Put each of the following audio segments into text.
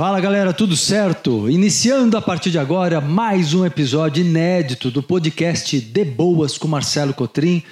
Fala galera, tudo certo? Iniciando a partir de agora mais um episódio inédito do podcast De Boas com Marcelo Cotrim.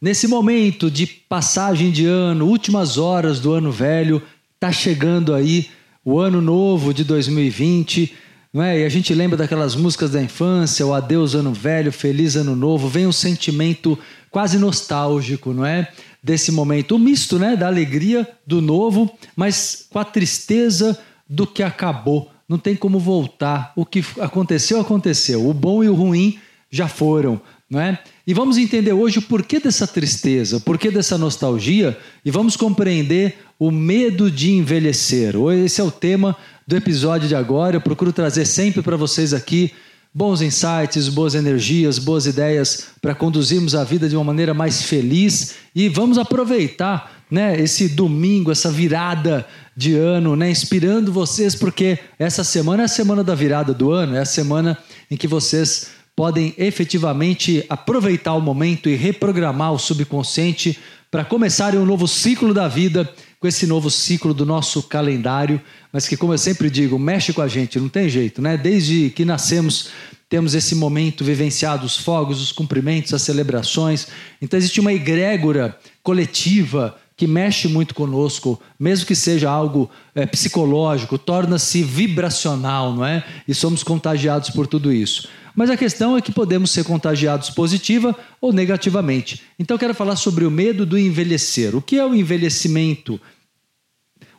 Nesse momento de passagem de ano, últimas horas do ano velho, tá chegando aí o ano novo de 2020, não é? E a gente lembra daquelas músicas da infância, o adeus ano velho, feliz ano novo, vem um sentimento quase nostálgico, não é? Desse momento, o misto, né, da alegria do novo, mas com a tristeza do que acabou. Não tem como voltar. O que aconteceu, aconteceu. O bom e o ruim já foram. Não é? E vamos entender hoje o porquê dessa tristeza, o porquê dessa nostalgia e vamos compreender o medo de envelhecer. Esse é o tema do episódio de agora. Eu procuro trazer sempre para vocês aqui bons insights, boas energias, boas ideias para conduzirmos a vida de uma maneira mais feliz. E vamos aproveitar né, esse domingo, essa virada de ano, né, inspirando vocês, porque essa semana é a semana da virada do ano, é a semana em que vocês podem efetivamente aproveitar o momento e reprogramar o subconsciente para começarem um novo ciclo da vida com esse novo ciclo do nosso calendário, mas que, como eu sempre digo, mexe com a gente, não tem jeito, né? Desde que nascemos, temos esse momento vivenciado, os fogos, os cumprimentos, as celebrações. Então, existe uma egrégora coletiva que mexe muito conosco, mesmo que seja algo é, psicológico, torna-se vibracional, não é? E somos contagiados por tudo isso. Mas a questão é que podemos ser contagiados positiva ou negativamente. Então, quero falar sobre o medo do envelhecer. O que é o envelhecimento?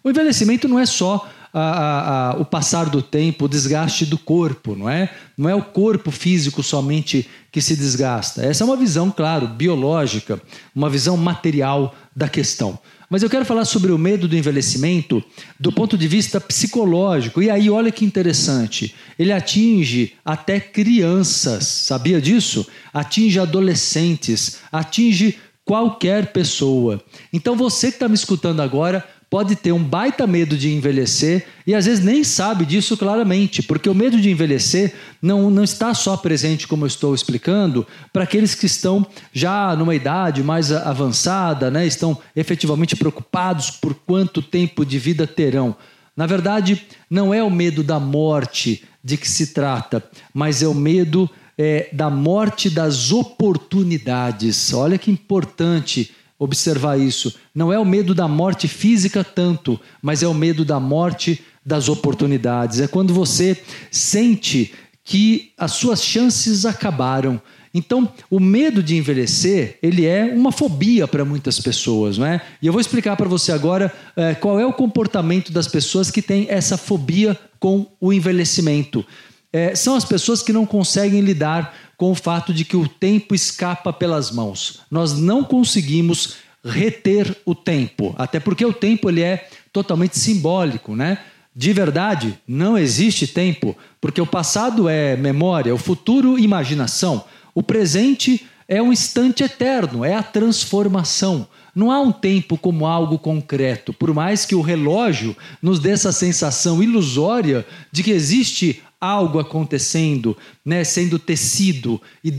O envelhecimento não é só a, a, o passar do tempo, o desgaste do corpo, não é? Não é o corpo físico somente que se desgasta. Essa é uma visão, claro, biológica, uma visão material da questão. Mas eu quero falar sobre o medo do envelhecimento do ponto de vista psicológico. E aí, olha que interessante. Ele atinge até crianças, sabia disso? Atinge adolescentes, atinge qualquer pessoa. Então, você que está me escutando agora, pode ter um baita medo de envelhecer e às vezes nem sabe disso claramente, porque o medo de envelhecer não, não está só presente, como eu estou explicando, para aqueles que estão já numa idade mais avançada, né, estão efetivamente preocupados por quanto tempo de vida terão. Na verdade, não é o medo da morte de que se trata, mas é o medo é, da morte das oportunidades. Olha que importante observar isso. Não é o medo da morte física tanto, mas é o medo da morte das oportunidades. É quando você sente que as suas chances acabaram. Então, o medo de envelhecer, ele é uma fobia para muitas pessoas, não é? E eu vou explicar para você agora é, qual é o comportamento das pessoas que têm essa fobia com o envelhecimento. É, são as pessoas que não conseguem lidar com o fato de que o tempo escapa pelas mãos. Nós não conseguimos reter o tempo, até porque o tempo ele é totalmente simbólico, né? De verdade, não existe tempo, porque o passado é memória, o futuro imaginação, o presente é um instante eterno, é a transformação. Não há um tempo como algo concreto, por mais que o relógio nos dê essa sensação ilusória de que existe algo acontecendo, né, sendo tecido e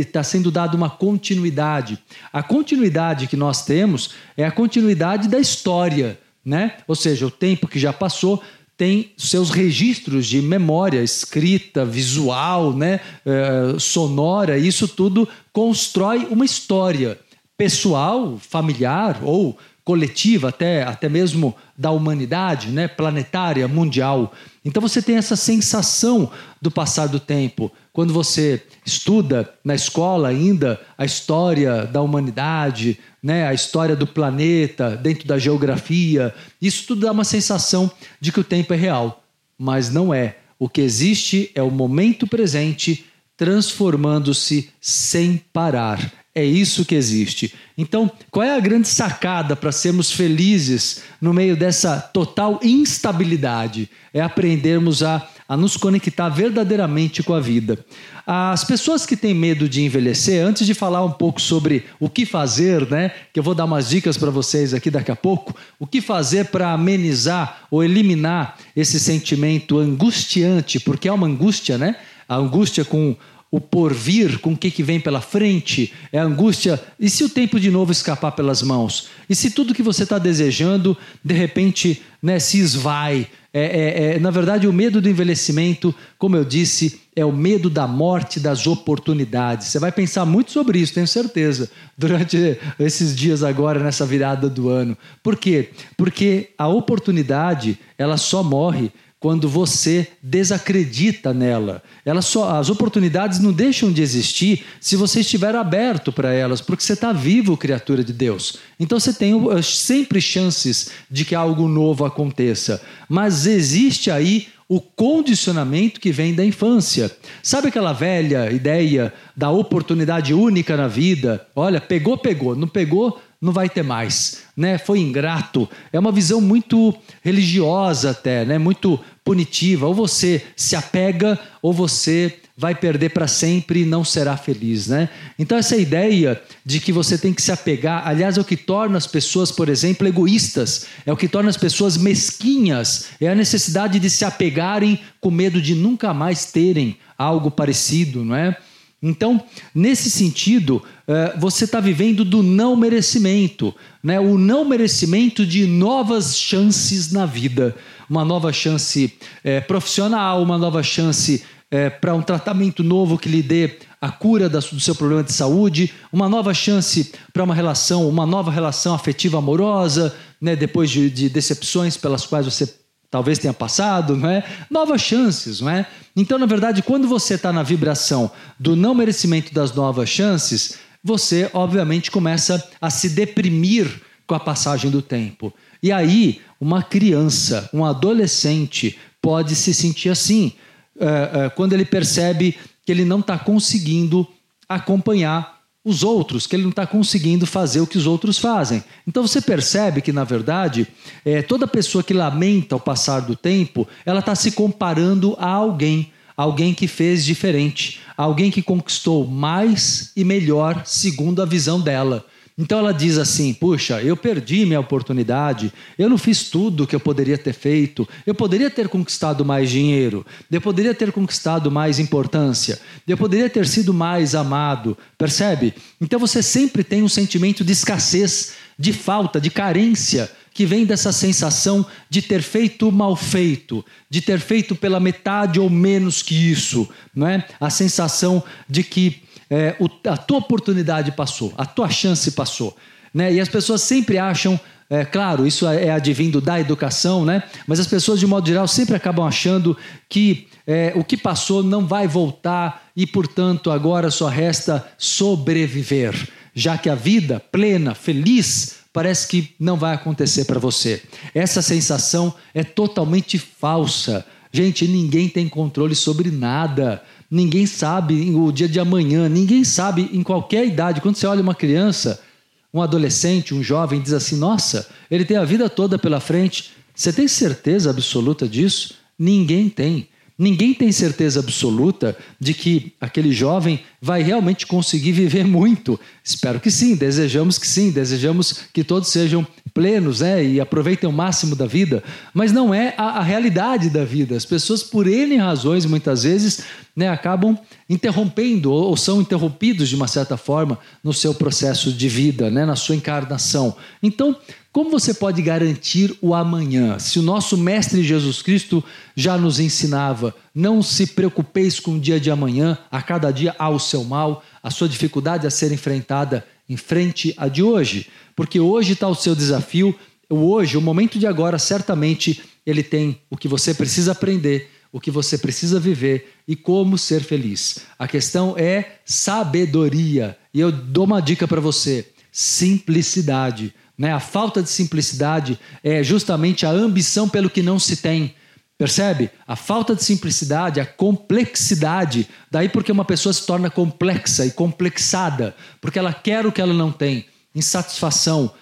está sendo dado uma continuidade. A continuidade que nós temos é a continuidade da história, né? Ou seja, o tempo que já passou tem seus registros de memória escrita, visual, né, é, sonora. Isso tudo constrói uma história pessoal, familiar ou coletiva, até, até mesmo da humanidade, né, planetária, mundial. Então você tem essa sensação do passar do tempo. Quando você estuda na escola ainda a história da humanidade, né, a história do planeta, dentro da geografia, isso tudo dá uma sensação de que o tempo é real. Mas não é. O que existe é o momento presente transformando-se sem parar. É isso que existe. Então, qual é a grande sacada para sermos felizes no meio dessa total instabilidade? É aprendermos a, a nos conectar verdadeiramente com a vida. As pessoas que têm medo de envelhecer, antes de falar um pouco sobre o que fazer, né? Que eu vou dar umas dicas para vocês aqui daqui a pouco, o que fazer para amenizar ou eliminar esse sentimento angustiante, porque é uma angústia, né? A angústia com o porvir, com o que, que vem pela frente, é a angústia. E se o tempo de novo escapar pelas mãos? E se tudo que você está desejando, de repente, né, se esvai? É, é, é, na verdade, o medo do envelhecimento, como eu disse, é o medo da morte das oportunidades. Você vai pensar muito sobre isso, tenho certeza, durante esses dias agora, nessa virada do ano. Por quê? Porque a oportunidade, ela só morre quando você desacredita nela. Ela só, as oportunidades não deixam de existir se você estiver aberto para elas, porque você está vivo, criatura de Deus. Então você tem uh, sempre chances de que algo novo aconteça. Mas existe aí o condicionamento que vem da infância. Sabe aquela velha ideia da oportunidade única na vida? Olha, pegou, pegou, não pegou, não vai ter mais, né? Foi ingrato. É uma visão muito religiosa até, né? Muito punitiva. Ou você se apega ou você vai perder para sempre e não será feliz, né? Então essa ideia de que você tem que se apegar, aliás, é o que torna as pessoas, por exemplo, egoístas, é o que torna as pessoas mesquinhas, é a necessidade de se apegarem com medo de nunca mais terem algo parecido, não é? Então, nesse sentido, eh, você está vivendo do não merecimento, né? o não merecimento de novas chances na vida. Uma nova chance é, profissional, uma nova chance é, para um tratamento novo que lhe dê a cura do seu problema de saúde, uma nova chance para uma relação, uma nova relação afetiva amorosa, né? depois de, de decepções pelas quais você talvez tenha passado, não é? Novas chances, não é? Então, na verdade, quando você está na vibração do não merecimento das novas chances, você, obviamente, começa a se deprimir com a passagem do tempo. E aí, uma criança, um adolescente, pode se sentir assim, uh, uh, quando ele percebe que ele não está conseguindo acompanhar os outros, que ele não está conseguindo fazer o que os outros fazem. Então você percebe que, na verdade, é, toda pessoa que lamenta o passar do tempo, ela está se comparando a alguém, alguém que fez diferente, alguém que conquistou mais e melhor segundo a visão dela. Então ela diz assim: puxa, eu perdi minha oportunidade, eu não fiz tudo o que eu poderia ter feito, eu poderia ter conquistado mais dinheiro, eu poderia ter conquistado mais importância, eu poderia ter sido mais amado, percebe? Então você sempre tem um sentimento de escassez, de falta, de carência, que vem dessa sensação de ter feito mal feito, de ter feito pela metade ou menos que isso, não é? A sensação de que é, o, a tua oportunidade passou, a tua chance passou. Né? E as pessoas sempre acham, é, claro, isso é, é advindo da educação, né? mas as pessoas, de modo geral, sempre acabam achando que é, o que passou não vai voltar e, portanto, agora só resta sobreviver, já que a vida plena, feliz, parece que não vai acontecer para você. Essa sensação é totalmente falsa. Gente, ninguém tem controle sobre nada. Ninguém sabe o dia de amanhã, ninguém sabe em qualquer idade. Quando você olha uma criança, um adolescente, um jovem, diz assim: Nossa, ele tem a vida toda pela frente. Você tem certeza absoluta disso? Ninguém tem. Ninguém tem certeza absoluta de que aquele jovem vai realmente conseguir viver muito. Espero que sim, desejamos que sim, desejamos que todos sejam plenos né, e aproveitem o máximo da vida, mas não é a, a realidade da vida. As pessoas, por N razões, muitas vezes, né, acabam interrompendo ou, ou são interrompidos de uma certa forma no seu processo de vida, né, na sua encarnação. Então, como você pode garantir o amanhã? Se o nosso Mestre Jesus Cristo já nos ensinava, não se preocupeis com o dia de amanhã, a cada dia há o seu mal, a sua dificuldade a ser enfrentada em frente a de hoje, porque hoje está o seu desafio, o hoje, o momento de agora, certamente ele tem o que você precisa aprender, o que você precisa viver e como ser feliz. A questão é sabedoria. E eu dou uma dica para você: simplicidade. Né? A falta de simplicidade é justamente a ambição pelo que não se tem. Percebe? A falta de simplicidade, a complexidade. Daí porque uma pessoa se torna complexa e complexada, porque ela quer o que ela não tem. Insatisfação.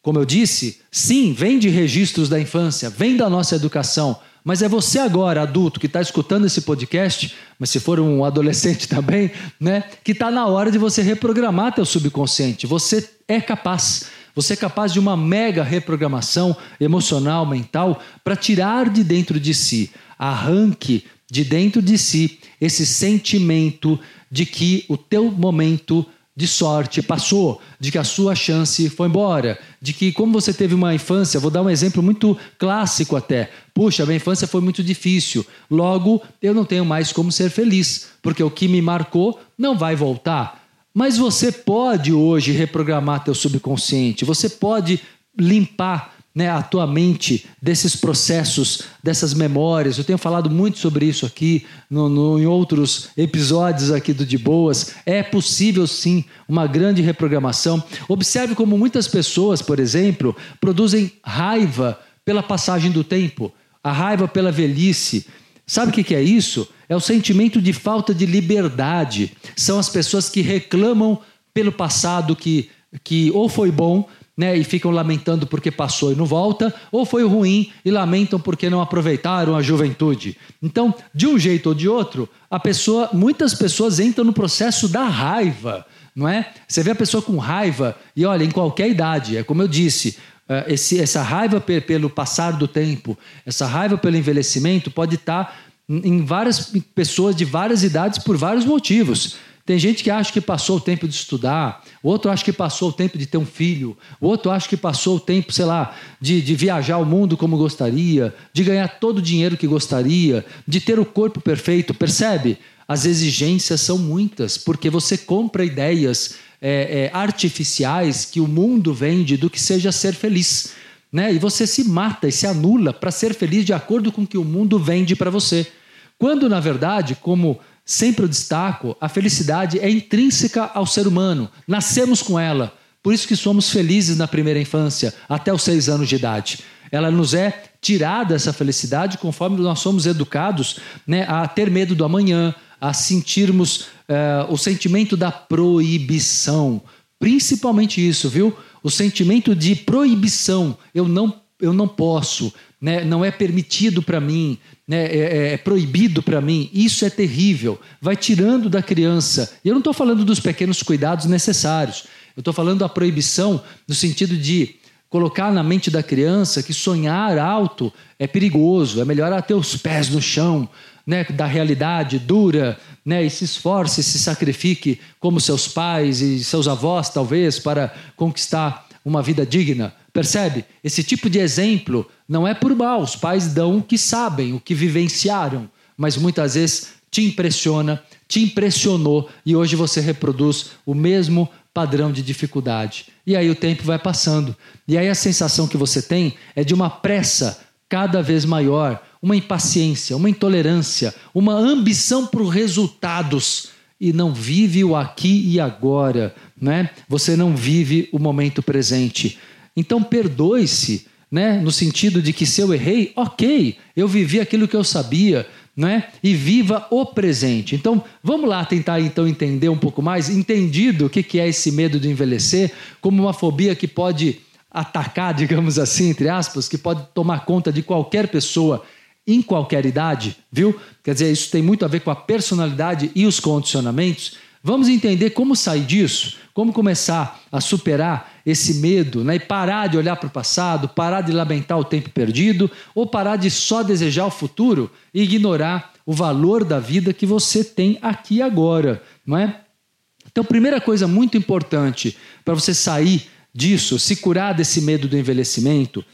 Como eu disse, sim, vem de registros da infância, vem da nossa educação, mas é você agora, adulto, que está escutando esse podcast, mas se for um adolescente também, né, que está na hora de você reprogramar teu subconsciente. Você é capaz. Você é capaz de uma mega reprogramação emocional, mental, para tirar de dentro de si, arranque de dentro de si esse sentimento de que o teu momento de sorte passou, de que a sua chance foi embora, de que como você teve uma infância, vou dar um exemplo muito clássico até. Puxa, minha infância foi muito difícil, logo eu não tenho mais como ser feliz, porque o que me marcou não vai voltar. Mas você pode hoje reprogramar teu subconsciente, você pode limpar né, a tua mente desses processos, dessas memórias. Eu tenho falado muito sobre isso aqui no, no, em outros episódios aqui do De Boas. É possível sim uma grande reprogramação. Observe como muitas pessoas, por exemplo, produzem raiva pela passagem do tempo, a raiva pela velhice. Sabe o que é isso? É o sentimento de falta de liberdade. São as pessoas que reclamam pelo passado que, que ou foi bom, né, e ficam lamentando porque passou e não volta, ou foi ruim e lamentam porque não aproveitaram a juventude. Então, de um jeito ou de outro, a pessoa, muitas pessoas entram no processo da raiva, não é? Você vê a pessoa com raiva e olha, em qualquer idade, é como eu disse, eh, esse, essa raiva pelo passar do tempo, essa raiva pelo envelhecimento pode estar em várias pessoas de várias idades por vários motivos. Tem gente que acha que passou o tempo de estudar, outro acha que passou o tempo de ter um filho, outro acha que passou o tempo, sei lá, de, de viajar o mundo como gostaria, de ganhar todo o dinheiro que gostaria, de ter o corpo perfeito. Percebe? As exigências são muitas, porque você compra ideias é, é, artificiais que o mundo vende do que seja ser feliz. Né? E você se mata e se anula para ser feliz de acordo com o que o mundo vende para você. Quando, na verdade, como Sempre eu destaco, a felicidade é intrínseca ao ser humano. Nascemos com ela. Por isso que somos felizes na primeira infância, até os seis anos de idade. Ela nos é tirada essa felicidade conforme nós somos educados né, a ter medo do amanhã, a sentirmos uh, o sentimento da proibição. Principalmente isso, viu? O sentimento de proibição. Eu não, eu não posso, né? não é permitido para mim, né, é, é, é proibido para mim, isso é terrível. Vai tirando da criança. E eu não estou falando dos pequenos cuidados necessários. Eu estou falando da proibição no sentido de colocar na mente da criança que sonhar alto é perigoso, é melhor ter os pés no chão, né, da realidade dura, né, e se esforce, se sacrifique como seus pais e seus avós, talvez, para conquistar uma vida digna. Percebe? Esse tipo de exemplo não é por mal. Os pais dão o que sabem, o que vivenciaram, mas muitas vezes te impressiona, te impressionou e hoje você reproduz o mesmo padrão de dificuldade. E aí o tempo vai passando. E aí a sensação que você tem é de uma pressa cada vez maior, uma impaciência, uma intolerância, uma ambição por resultados e não vive o aqui e agora, né? Você não vive o momento presente. Então perdoe-se, né? No sentido de que se eu errei, ok, eu vivi aquilo que eu sabia, né? E viva o presente. Então, vamos lá tentar então entender um pouco mais, entendido o que é esse medo de envelhecer, como uma fobia que pode atacar, digamos assim, entre aspas, que pode tomar conta de qualquer pessoa em qualquer idade, viu? Quer dizer, isso tem muito a ver com a personalidade e os condicionamentos. Vamos entender como sair disso, como começar a superar esse medo né? e parar de olhar para o passado, parar de lamentar o tempo perdido ou parar de só desejar o futuro e ignorar o valor da vida que você tem aqui agora, não é? Então, primeira coisa muito importante para você sair disso, se curar desse medo do envelhecimento,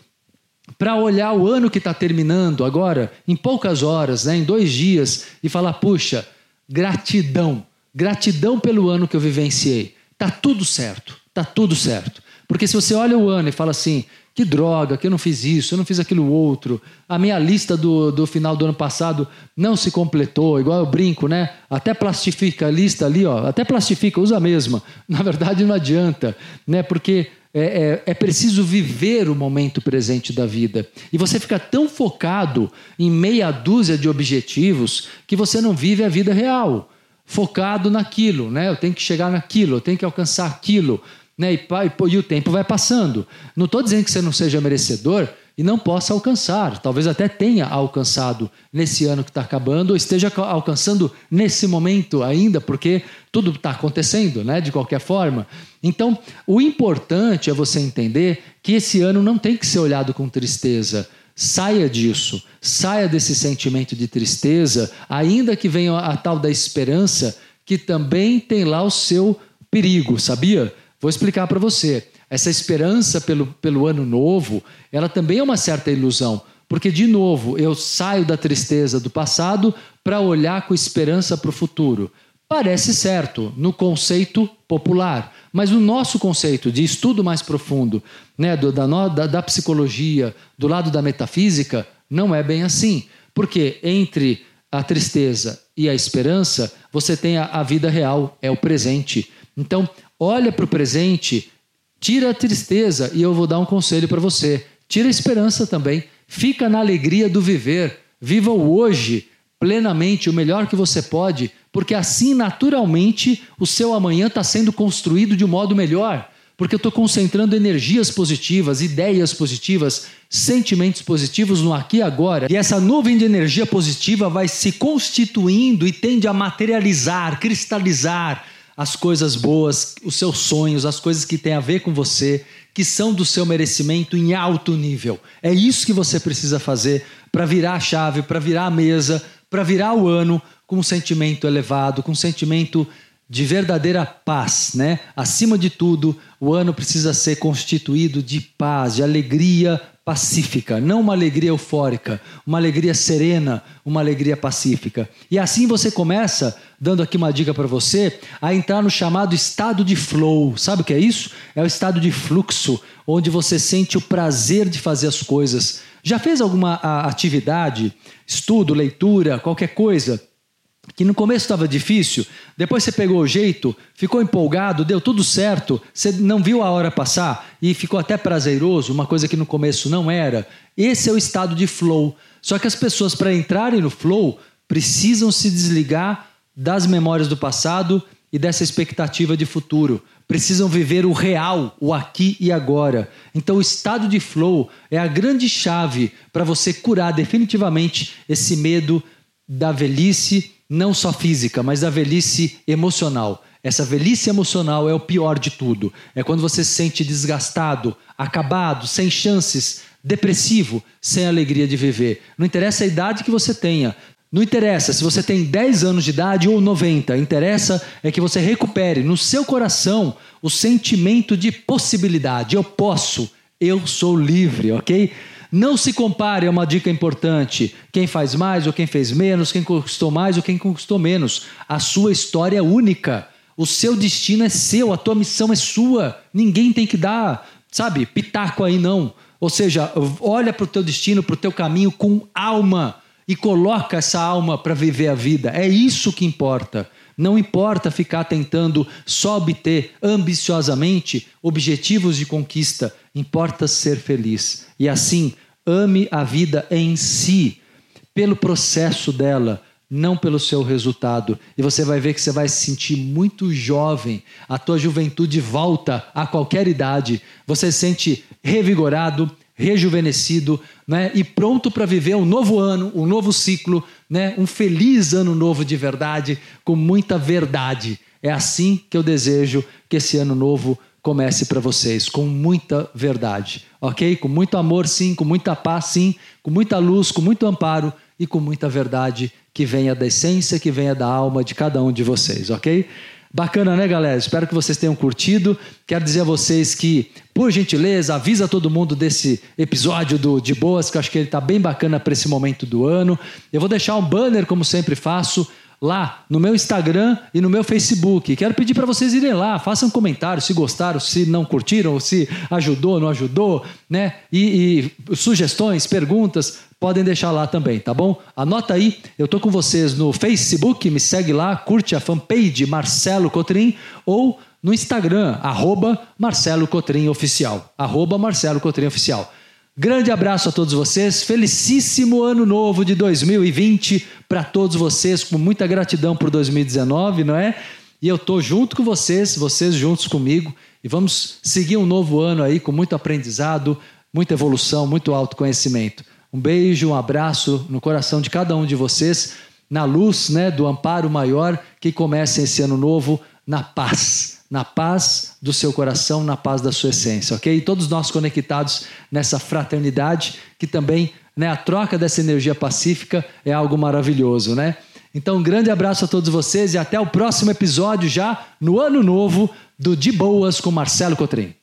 para olhar o ano que está terminando agora, em poucas horas, né, em dois dias, e falar: puxa, gratidão Gratidão pelo ano que eu vivenciei. Tá tudo certo, tá tudo certo. Porque se você olha o ano e fala assim, que droga, que eu não fiz isso, eu não fiz aquilo outro, a minha lista do, do final do ano passado não se completou, igual eu brinco, né? Até plastifica a lista ali, ó, até plastifica, usa a mesma. Na verdade não adianta, né? Porque é, é, é, preciso viver o momento presente da vida. E você fica tão focado em meia dúzia de objetivos que você não vive a vida real focado naquilo, né? Eu tenho que chegar naquilo, eu tenho que alcançar aquilo, né? E, e, e o tempo vai passando. Não estou dizendo que você não seja merecedor e não possa alcançar. Talvez até tenha alcançado nesse ano que está acabando, ou esteja alcançando nesse momento ainda, porque tudo está acontecendo, né? De qualquer forma. Então, o importante é você entender que esse ano não tem que ser olhado com tristeza. Saia disso, saia desse sentimento de tristeza, ainda que venha a tal da esperança, que também tem lá o seu perigo, sabia? Vou explicar para você. Essa esperança pelo, pelo ano novo, ela também é uma certa ilusão. Porque, de novo, eu saio da tristeza do passado para olhar com esperança para o futuro. Parece certo no conceito popular, mas no nosso conceito de estudo mais profundo, né, do, da, da, da psicologia, do lado da metafísica, não é bem assim. Porque entre a tristeza e a esperança, você tem a, a vida real, é o presente. Então, olha para o presente, tira a tristeza e eu vou dar um conselho para você. Tira a esperança também. Fica na alegria do viver. Viva o hoje plenamente, o melhor que você pode, porque assim, naturalmente, o seu amanhã está sendo construído de um modo melhor. Porque eu estou concentrando energias positivas, ideias positivas, sentimentos positivos no aqui e agora. E essa nuvem de energia positiva vai se constituindo e tende a materializar, cristalizar as coisas boas, os seus sonhos, as coisas que têm a ver com você, que são do seu merecimento em alto nível. É isso que você precisa fazer para virar a chave, para virar a mesa, para virar o ano com um sentimento elevado, com um sentimento de verdadeira paz, né? Acima de tudo, o ano precisa ser constituído de paz, de alegria pacífica, não uma alegria eufórica, uma alegria serena, uma alegria pacífica. E assim você começa, dando aqui uma dica para você, a entrar no chamado estado de flow. Sabe o que é isso? É o estado de fluxo, onde você sente o prazer de fazer as coisas. Já fez alguma atividade, estudo, leitura, qualquer coisa? Que no começo estava difícil, depois você pegou o jeito, ficou empolgado, deu tudo certo, você não viu a hora passar e ficou até prazeroso, uma coisa que no começo não era. Esse é o estado de flow. Só que as pessoas, para entrarem no flow, precisam se desligar das memórias do passado e dessa expectativa de futuro. Precisam viver o real, o aqui e agora. Então, o estado de flow é a grande chave para você curar definitivamente esse medo da velhice não só física, mas da velhice emocional. Essa velhice emocional é o pior de tudo. É quando você se sente desgastado, acabado, sem chances, depressivo, sem alegria de viver. Não interessa a idade que você tenha. Não interessa se você tem 10 anos de idade ou 90. Interessa é que você recupere no seu coração o sentimento de possibilidade. Eu posso, eu sou livre, ok? Não se compare, é uma dica importante. Quem faz mais ou quem fez menos, quem conquistou mais ou quem conquistou menos. A sua história é única. O seu destino é seu, a tua missão é sua. Ninguém tem que dar, sabe, pitaco aí não. Ou seja, olha para o teu destino, para o teu caminho com alma e coloca essa alma para viver a vida. É isso que importa. Não importa ficar tentando só obter ambiciosamente objetivos de conquista, importa ser feliz. E assim, ame a vida em si, pelo processo dela, não pelo seu resultado. E você vai ver que você vai se sentir muito jovem. A tua juventude volta a qualquer idade. Você se sente revigorado, rejuvenescido né? e pronto para viver um novo ano, um novo ciclo, né? um feliz ano novo de verdade, com muita verdade. É assim que eu desejo que esse ano novo comece para vocês, com muita verdade, ok? Com muito amor, sim, com muita paz, sim, com muita luz, com muito amparo e com muita verdade que venha da essência, que venha da alma de cada um de vocês, ok? Bacana, né, galera? Espero que vocês tenham curtido. Quero dizer a vocês que, por gentileza, avisa todo mundo desse episódio do De Boas, que eu acho que ele está bem bacana para esse momento do ano. Eu vou deixar um banner, como sempre faço, lá no meu Instagram e no meu Facebook. Quero pedir para vocês irem lá, façam comentário se gostaram, se não curtiram, se ajudou, não ajudou, né? E, e sugestões, perguntas, podem deixar lá também, tá bom? Anota aí, eu tô com vocês no Facebook, me segue lá, curte a fanpage Marcelo Cotrim ou no Instagram, arroba Marcelo Cotrim Oficial. Arroba Marcelo Cotrim Oficial. Grande abraço a todos vocês, felicíssimo ano novo de 2020 para todos vocês, com muita gratidão por 2019, não é? E eu tô junto com vocês, vocês juntos comigo, e vamos seguir um novo ano aí com muito aprendizado, muita evolução, muito autoconhecimento. Um beijo, um abraço no coração de cada um de vocês, na luz, né, do amparo maior que comece esse ano novo na paz na paz do seu coração, na paz da sua essência, ok? Todos nós conectados nessa fraternidade, que também, né, a troca dessa energia pacífica é algo maravilhoso, né? Então, um grande abraço a todos vocês e até o próximo episódio já no ano novo do De Boas com Marcelo Cotrim.